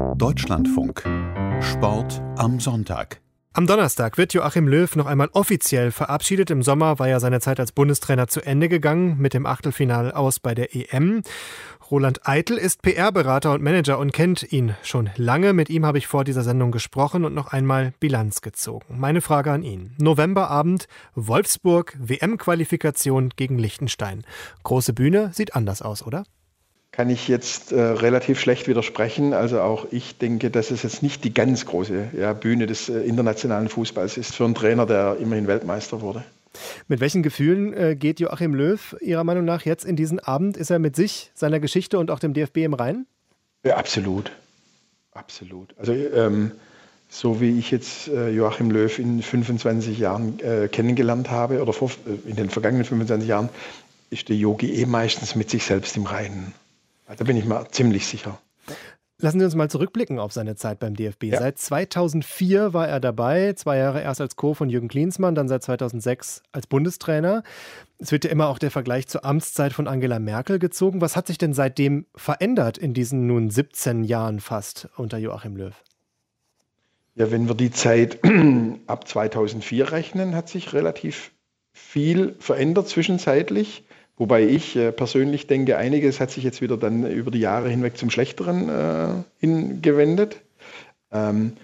Deutschlandfunk. Sport am Sonntag. Am Donnerstag wird Joachim Löw noch einmal offiziell verabschiedet. Im Sommer war ja seine Zeit als Bundestrainer zu Ende gegangen mit dem Achtelfinal aus bei der EM. Roland Eitel ist PR-Berater und Manager und kennt ihn schon lange. Mit ihm habe ich vor dieser Sendung gesprochen und noch einmal Bilanz gezogen. Meine Frage an ihn. Novemberabend, Wolfsburg, WM-Qualifikation gegen Liechtenstein. Große Bühne, sieht anders aus, oder? Kann ich jetzt äh, relativ schlecht widersprechen. Also auch ich denke, dass es jetzt nicht die ganz große ja, Bühne des äh, internationalen Fußballs ist für einen Trainer, der immerhin Weltmeister wurde. Mit welchen Gefühlen äh, geht Joachim Löw Ihrer Meinung nach jetzt in diesen Abend? Ist er mit sich, seiner Geschichte und auch dem DFB im Reinen? Ja, absolut. Absolut. Also ähm, so wie ich jetzt äh, Joachim Löw in 25 Jahren äh, kennengelernt habe oder vor, äh, in den vergangenen 25 Jahren, ist der Yogi eh meistens mit sich selbst im Reinen. Da bin ich mal ziemlich sicher. Lassen Sie uns mal zurückblicken auf seine Zeit beim DFB. Ja. Seit 2004 war er dabei, zwei Jahre erst als Co. von Jürgen Klinsmann, dann seit 2006 als Bundestrainer. Es wird ja immer auch der Vergleich zur Amtszeit von Angela Merkel gezogen. Was hat sich denn seitdem verändert in diesen nun 17 Jahren fast unter Joachim Löw? Ja, wenn wir die Zeit ab 2004 rechnen, hat sich relativ viel verändert zwischenzeitlich. Wobei ich äh, persönlich denke, einiges hat sich jetzt wieder dann über die Jahre hinweg zum Schlechteren äh, hingewendet. Ähm,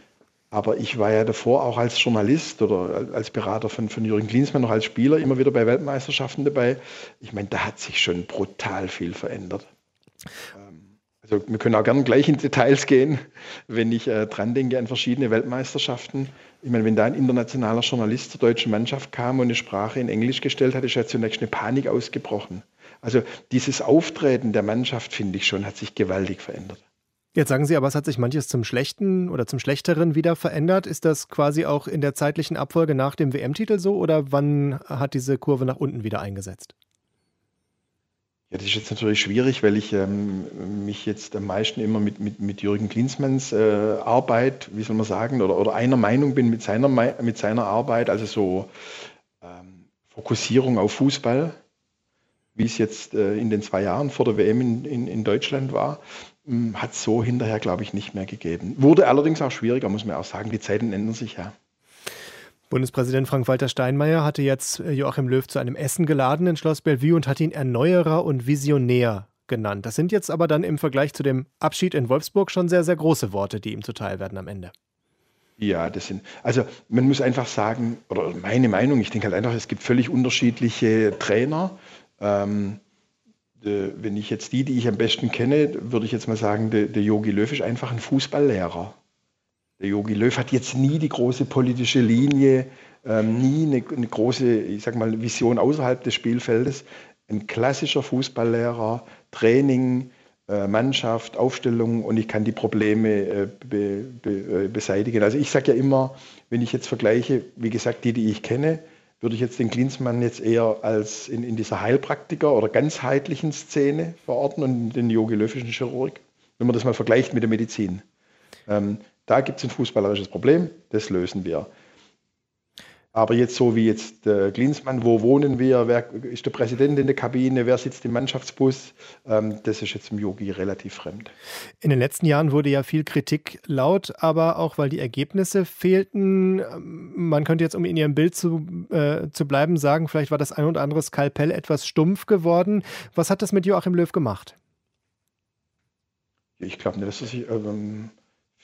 aber ich war ja davor auch als Journalist oder als Berater von, von Jürgen Klinsmann, noch als Spieler, immer wieder bei Weltmeisterschaften dabei. Ich meine, da hat sich schon brutal viel verändert. Also wir können auch gerne gleich in Details gehen, wenn ich äh, dran denke an verschiedene Weltmeisterschaften. Ich meine, wenn da ein internationaler Journalist zur deutschen Mannschaft kam und eine Sprache in Englisch gestellt hat, ist ja zunächst eine Panik ausgebrochen. Also dieses Auftreten der Mannschaft, finde ich schon, hat sich gewaltig verändert. Jetzt sagen Sie aber, es hat sich manches zum Schlechten oder zum Schlechteren wieder verändert. Ist das quasi auch in der zeitlichen Abfolge nach dem WM-Titel so oder wann hat diese Kurve nach unten wieder eingesetzt? Ja, das ist jetzt natürlich schwierig, weil ich ähm, mich jetzt am meisten immer mit, mit, mit Jürgen Klinsmanns äh, Arbeit, wie soll man sagen, oder, oder einer Meinung bin mit seiner, mit seiner Arbeit, also so ähm, Fokussierung auf Fußball, wie es jetzt äh, in den zwei Jahren vor der WM in, in, in Deutschland war, ähm, hat so hinterher, glaube ich, nicht mehr gegeben. Wurde allerdings auch schwieriger, muss man auch sagen, die Zeiten ändern sich ja. Bundespräsident Frank-Walter Steinmeier hatte jetzt äh, Joachim Löw zu einem Essen geladen in Schloss Bellevue und hat ihn Erneuerer und Visionär genannt. Das sind jetzt aber dann im Vergleich zu dem Abschied in Wolfsburg schon sehr, sehr große Worte, die ihm zuteil werden am Ende. Ja, das sind, also man muss einfach sagen, oder meine Meinung, ich denke halt einfach, es gibt völlig unterschiedliche Trainer. Ähm, de, wenn ich jetzt die, die ich am besten kenne, würde ich jetzt mal sagen, der Yogi Löw ist einfach ein Fußballlehrer. Der Yogi Löw hat jetzt nie die große politische Linie, ähm, nie eine, eine, große, ich sag mal, Vision außerhalb des Spielfeldes. Ein klassischer Fußballlehrer, Training, äh, Mannschaft, Aufstellung und ich kann die Probleme äh, be, be, äh, beseitigen. Also ich sage ja immer, wenn ich jetzt vergleiche, wie gesagt, die, die ich kenne, würde ich jetzt den Klinsmann jetzt eher als in, in dieser Heilpraktiker oder ganzheitlichen Szene verorten und den Yogi Löwischen Chirurg, wenn man das mal vergleicht mit der Medizin. Ähm, da gibt es ein fußballerisches Problem, das lösen wir. Aber jetzt so wie jetzt äh, Klinsmann, wo wohnen wir, wer ist der Präsident in der Kabine, wer sitzt im Mannschaftsbus, ähm, das ist jetzt im Yogi relativ fremd. In den letzten Jahren wurde ja viel Kritik laut, aber auch weil die Ergebnisse fehlten. Ähm, man könnte jetzt, um in Ihrem Bild zu, äh, zu bleiben, sagen, vielleicht war das ein oder andere Skalpell etwas stumpf geworden. Was hat das mit Joachim Löw gemacht? Ich glaube nicht, dass er sich... Ähm,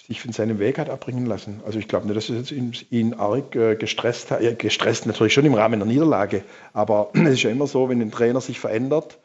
sich von seinem Weg hat abbringen lassen. Also ich glaube nicht, dass es jetzt ihn, arg äh, gestresst hat. Ja, gestresst natürlich schon im Rahmen der Niederlage, aber es ist ja immer so, wenn ein Trainer sich verändert,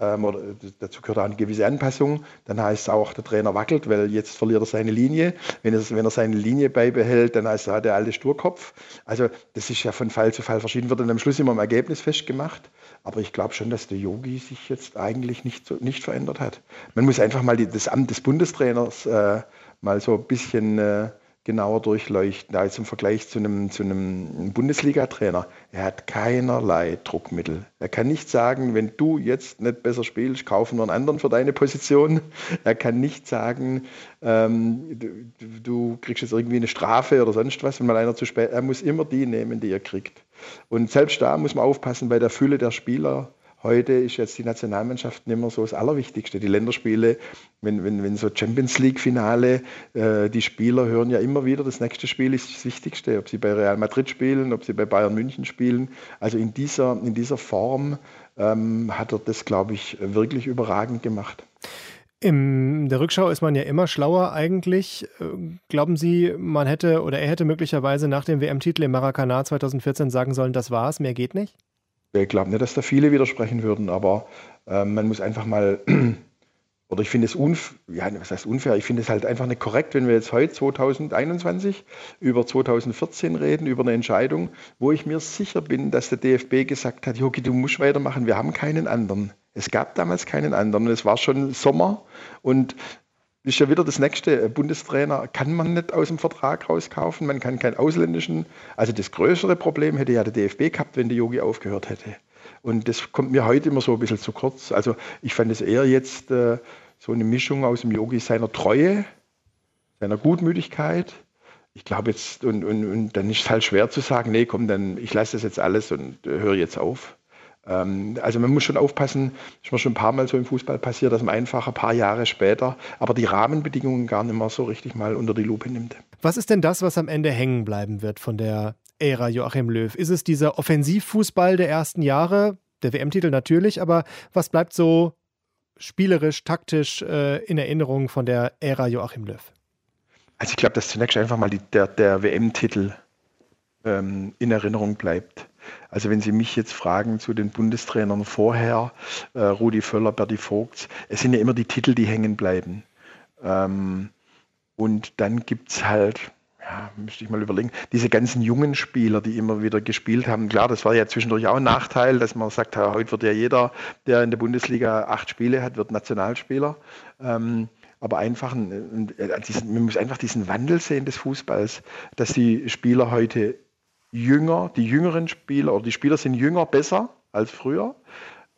ähm, oder dazu gehört auch eine gewisse Anpassung, dann heißt es auch, der Trainer wackelt, weil jetzt verliert er seine Linie. Wenn, es, wenn er seine Linie beibehält, dann heißt er, der alte Sturkopf. Also das ist ja von Fall zu Fall verschieden, wird dann am Schluss immer im Ergebnis festgemacht. Aber ich glaube schon, dass der Yogi sich jetzt eigentlich nicht, nicht verändert hat. Man muss einfach mal die, das Amt des Bundestrainers äh, mal so ein bisschen äh, genauer durchleuchten. Ist im Vergleich zu einem, zu einem Bundesliga-Trainer. Er hat keinerlei Druckmittel. Er kann nicht sagen, wenn du jetzt nicht besser spielst, kaufen wir einen anderen für deine Position. Er kann nicht sagen, ähm, du, du, kriegst jetzt irgendwie eine Strafe oder sonst was, wenn mal einer zu spät. Er muss immer die nehmen, die er kriegt. Und selbst da muss man aufpassen bei der Fülle der Spieler Heute ist jetzt die Nationalmannschaft nicht mehr so das Allerwichtigste. Die Länderspiele, wenn, wenn, wenn so Champions League-Finale, äh, die Spieler hören ja immer wieder, das nächste Spiel ist das Wichtigste, ob sie bei Real Madrid spielen, ob sie bei Bayern München spielen. Also in dieser, in dieser Form ähm, hat er das, glaube ich, wirklich überragend gemacht. In der Rückschau ist man ja immer schlauer eigentlich. Äh, glauben Sie, man hätte oder er hätte möglicherweise nach dem WM-Titel im Maracanã 2014 sagen sollen, das war's, mehr geht nicht? Ich glaube nicht, dass da viele widersprechen würden, aber äh, man muss einfach mal, oder ich finde es unfair, ja, was heißt unfair, ich finde es halt einfach nicht korrekt, wenn wir jetzt heute 2021 über 2014 reden, über eine Entscheidung, wo ich mir sicher bin, dass der DFB gesagt hat, Jogi, du musst weitermachen, wir haben keinen anderen. Es gab damals keinen anderen. Es war schon Sommer und ist ja wieder das nächste. Bundestrainer kann man nicht aus dem Vertrag rauskaufen. Man kann keinen ausländischen. Also das größere Problem hätte ja der DFB gehabt, wenn der Yogi aufgehört hätte. Und das kommt mir heute immer so ein bisschen zu kurz. Also ich fand es eher jetzt äh, so eine Mischung aus dem Yogi seiner Treue, seiner Gutmütigkeit. Ich glaube jetzt, und, und, und dann ist es halt schwer zu sagen, nee, komm, dann ich lasse das jetzt alles und äh, höre jetzt auf. Ähm, also man muss schon aufpassen, ist mir schon ein paar Mal so im Fußball passiert, dass man einfach ein paar Jahre später aber die Rahmenbedingungen gar nicht mehr so richtig mal unter die Lupe nimmt. Was ist denn das, was am Ende hängen bleiben wird von der Ära Joachim Löw? Ist es dieser Offensivfußball der ersten Jahre, der WM-Titel natürlich, aber was bleibt so spielerisch, taktisch äh, in Erinnerung von der Ära Joachim Löw? Also ich glaube, dass zunächst einfach mal die, der, der WM-Titel ähm, in Erinnerung bleibt. Also wenn Sie mich jetzt fragen zu den Bundestrainern vorher, äh, Rudi Völler, Berti Vogts, es sind ja immer die Titel, die hängen bleiben. Ähm, und dann gibt es halt, ja, müsste ich mal überlegen, diese ganzen jungen Spieler, die immer wieder gespielt haben. Klar, das war ja zwischendurch auch ein Nachteil, dass man sagt, ja, heute wird ja jeder, der in der Bundesliga acht Spiele hat, wird Nationalspieler. Ähm, aber einfach, ein, äh, diesen, man muss einfach diesen Wandel sehen des Fußballs, dass die Spieler heute jünger, die jüngeren Spieler oder die Spieler sind jünger, besser als früher.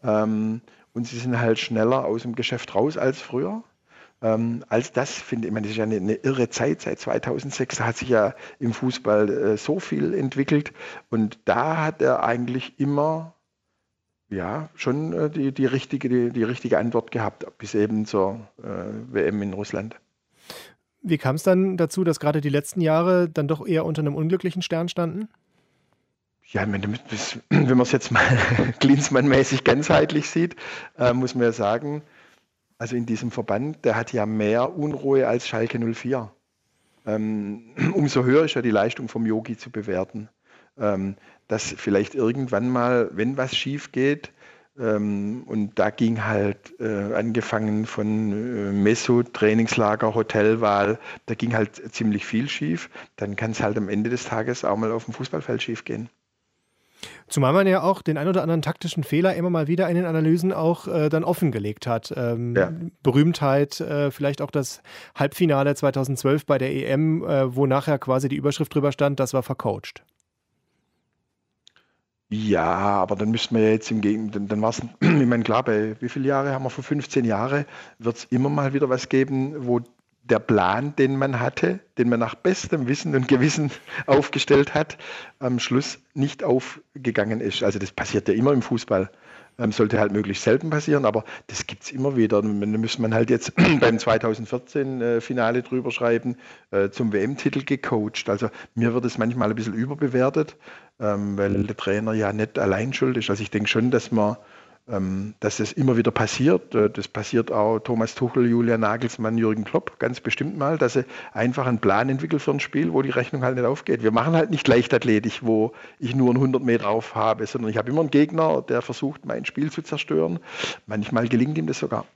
Ähm, und sie sind halt schneller aus dem Geschäft raus als früher. Ähm, als das finde ich, meine, das ist ja eine, eine, irre Zeit seit 2006. Da hat sich ja im Fußball äh, so viel entwickelt. Und da hat er eigentlich immer ja, schon äh, die, die, richtige, die, die, richtige Antwort gehabt, bis eben zur äh, WM in Russland. Wie kam es dann dazu, dass gerade die letzten Jahre dann doch eher unter einem unglücklichen Stern standen? Ja, wenn, man es jetzt mal Klinsmann-mäßig ganzheitlich sieht, äh, muss man ja sagen, also in diesem Verband, der hat ja mehr Unruhe als Schalke 04. Ähm, umso höher ist ja die Leistung vom Yogi zu bewerten. Ähm, dass vielleicht irgendwann mal, wenn was schief geht, und da ging halt äh, angefangen von äh, Messo, Trainingslager, Hotelwahl, da ging halt ziemlich viel schief. Dann kann es halt am Ende des Tages auch mal auf dem Fußballfeld schief gehen. Zumal man ja auch den ein oder anderen taktischen Fehler immer mal wieder in den Analysen auch äh, dann offengelegt hat. Ähm, ja. Berühmtheit, äh, vielleicht auch das Halbfinale 2012 bei der EM, äh, wo nachher quasi die Überschrift drüber stand, das war vercoacht. Ja, aber dann müssten wir ja jetzt im Gegenteil, dann, dann war es, ich meine, klar, bei wie viele Jahre haben wir vor 15 Jahren, wird es immer mal wieder was geben, wo der Plan, den man hatte, den man nach bestem Wissen und Gewissen aufgestellt hat, am Schluss nicht aufgegangen ist. Also das passiert ja immer im Fußball. Ähm, sollte halt möglichst selten passieren, aber das gibt es immer wieder. Da müsste man halt jetzt beim 2014 äh, drüber schreiben, äh, zum WM-Titel gecoacht. Also mir wird es manchmal ein bisschen überbewertet, ähm, weil der Trainer ja nicht allein schuld ist. Also ich denke schon, dass man dass das immer wieder passiert. Äh, das passiert auch Thomas Tuchel, Julian Nagelsmann, Jürgen Klopp ganz bestimmt mal, dass sie einfach einen Plan entwickeln für ein Spiel, wo die Rechnung halt nicht aufgeht. Wir machen halt nicht Leichtathletik, wo ich nur einen 100 Meter auf habe, sondern ich habe immer einen Gegner, der versucht, mein Spiel zu zerstören. Manchmal gelingt ihm das sogar.